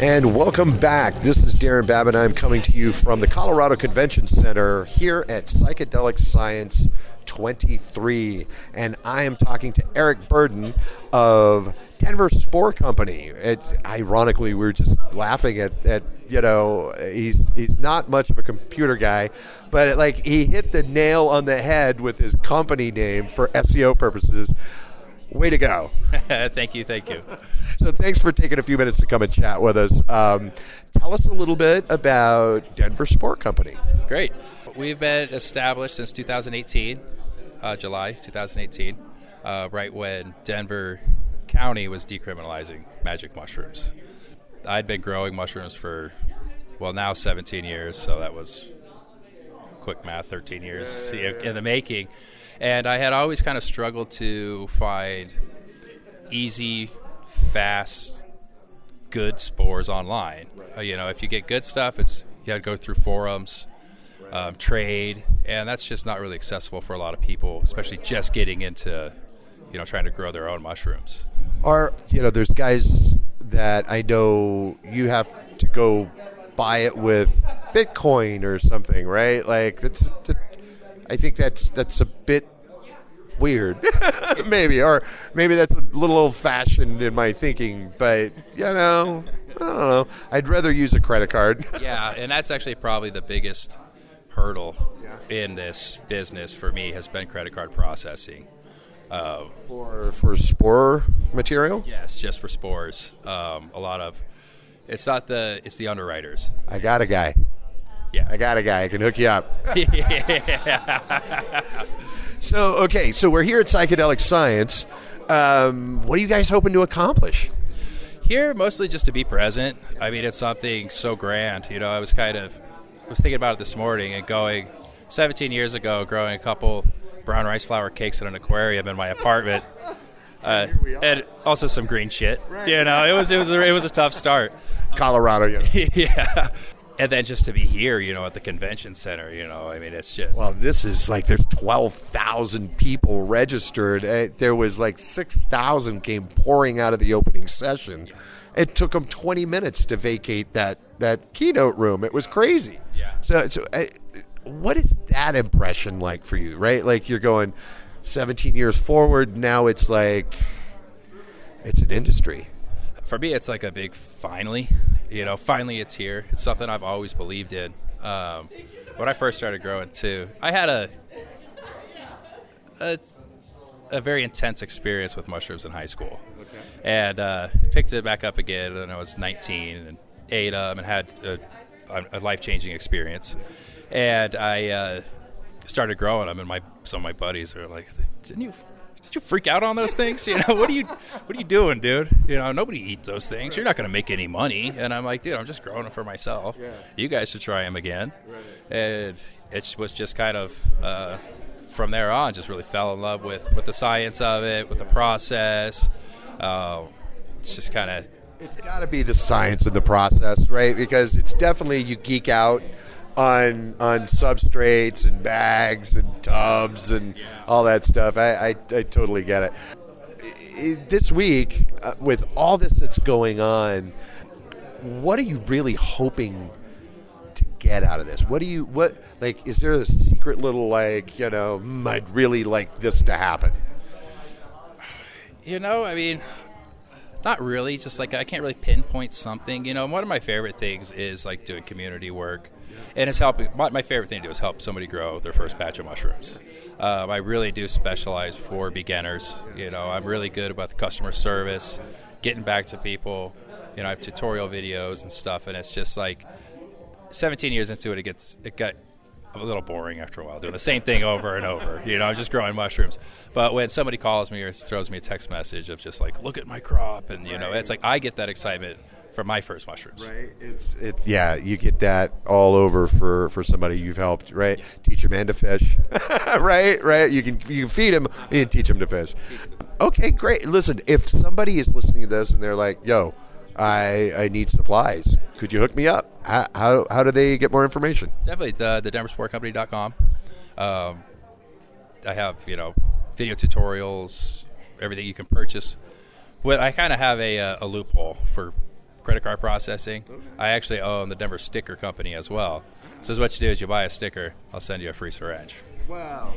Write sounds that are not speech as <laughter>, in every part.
And welcome back. This is Darren Babin. I'm coming to you from the Colorado Convention Center here at Psychedelic Science 23. And I am talking to Eric Burden of Denver Spore Company. It, ironically, we were just laughing at, at, you know, he's he's not much of a computer guy, but it, like he hit the nail on the head with his company name for SEO purposes. Way to go. <laughs> thank you, thank you. So thanks for taking a few minutes to come and chat with us. Um, tell us a little bit about Denver Spore Company. Great. We've been established since 2018, uh, July 2018, uh, right when Denver County was decriminalizing magic mushrooms. I'd been growing mushrooms for, well, now 17 years, so that was quick math, 13 years in the making. And I had always kind of struggled to find easy, fast, good spores online. Uh, you know, if you get good stuff, it's you got to go through forums, um, trade, and that's just not really accessible for a lot of people, especially just getting into, you know, trying to grow their own mushrooms. Are you know, there's guys that I know you have to go buy it with Bitcoin or something, right? Like that's. I think that's that's a bit weird, <laughs> maybe, or maybe that's a little old fashioned in my thinking. But you know, I don't know. I'd rather use a credit card. <laughs> yeah, and that's actually probably the biggest hurdle yeah. in this business for me has been credit card processing. Uh, for for spore material? Yes, just for spores. Um, a lot of it's not the it's the underwriters. I got a guy. Yeah, I got a guy. I can hook you up. <laughs> so okay, so we're here at Psychedelic Science. Um, what are you guys hoping to accomplish? Here, mostly just to be present. I mean, it's something so grand. You know, I was kind of I was thinking about it this morning and going 17 years ago, growing a couple brown rice flour cakes in an aquarium in my apartment. <laughs> Uh, and also some green shit. Right. You know, it was it was a, it was a tough start. Colorado, yeah. <laughs> yeah and then just to be here, you know, at the convention center, you know, I mean, it's just. Well, this is like there's 12,000 people registered. Uh, there was like 6,000 came pouring out of the opening session. It took them 20 minutes to vacate that, that keynote room. It was crazy. Yeah. So, so uh, what is that impression like for you, right? Like you're going 17 years forward, now it's like, it's an industry for me, it's like a big finally. You know, finally it's here. It's something I've always believed in. Um, when I first started growing too, I had a, a a, very intense experience with mushrooms in high school, okay. and uh, picked it back up again when I was 19 and ate them and had a, a life changing experience. And I uh, started growing them, and my some of my buddies are like, "Didn't you did you freak out on those things? You know, what are you, what are you doing, dude? You know, nobody eats those things. You're not going to make any money. And I'm like, dude, I'm just growing them for myself. Yeah. You guys should try them again. Right. And it was just kind of uh, from there on, just really fell in love with with the science of it, with the process. Uh, it's just kind of. It's got to be the science of the process, right? Because it's definitely you geek out on on substrates and bags and tubs and all that stuff. I, I, I totally get it. This week, uh, with all this that's going on, what are you really hoping to get out of this? What do you what like? Is there a secret little like you know? Mm, I'd really like this to happen. You know, I mean, not really. Just like I can't really pinpoint something. You know, one of my favorite things is like doing community work, and it's helping. My, my favorite thing to do is help somebody grow their first batch of mushrooms. Um, I really do specialize for beginners. You know, I'm really good about the customer service, getting back to people. You know, I have tutorial videos and stuff, and it's just like 17 years into it, it gets it got a little boring after a while doing the same thing over and over. You know, just growing mushrooms. But when somebody calls me or throws me a text message of just like, "Look at my crop," and you know, it's like I get that excitement for my first mushrooms. Right. It's it. Yeah, you get that all over for for somebody you've helped. Right. Teach a man to fish. <laughs> right. Right. You can you can feed him. You can teach him to fish. Okay. Great. Listen, if somebody is listening to this and they're like, "Yo," I, I need supplies. Could you hook me up? How, how, how do they get more information? Definitely the, the DenverSporeCompany.com. Um, I have, you know, video tutorials, everything you can purchase. But I kind of have a, uh, a, loophole for credit card processing. I actually own the Denver Sticker Company as well. So what you do is you buy a sticker, I'll send you a free syringe. Wow.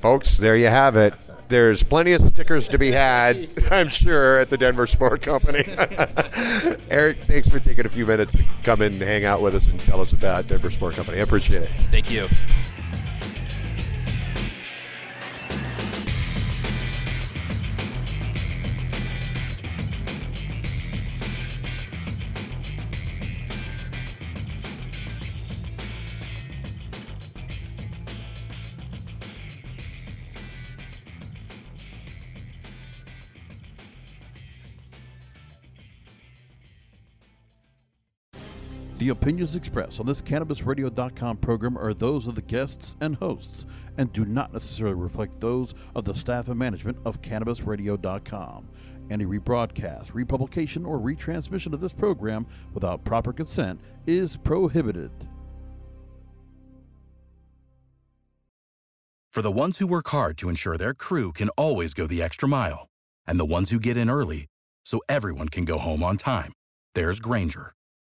Folks, there you have it. There's plenty of stickers to be had, <laughs> I'm sure, at the Denver Spore Company. <laughs> Eric, thanks for taking a few minutes to come and hang out with us and tell us about Denver Spore Company. I appreciate it. Thank you. The opinions expressed on this CannabisRadio.com program are those of the guests and hosts and do not necessarily reflect those of the staff and management of CannabisRadio.com. Any rebroadcast, republication, or retransmission of this program without proper consent is prohibited. For the ones who work hard to ensure their crew can always go the extra mile, and the ones who get in early so everyone can go home on time, there's Grainger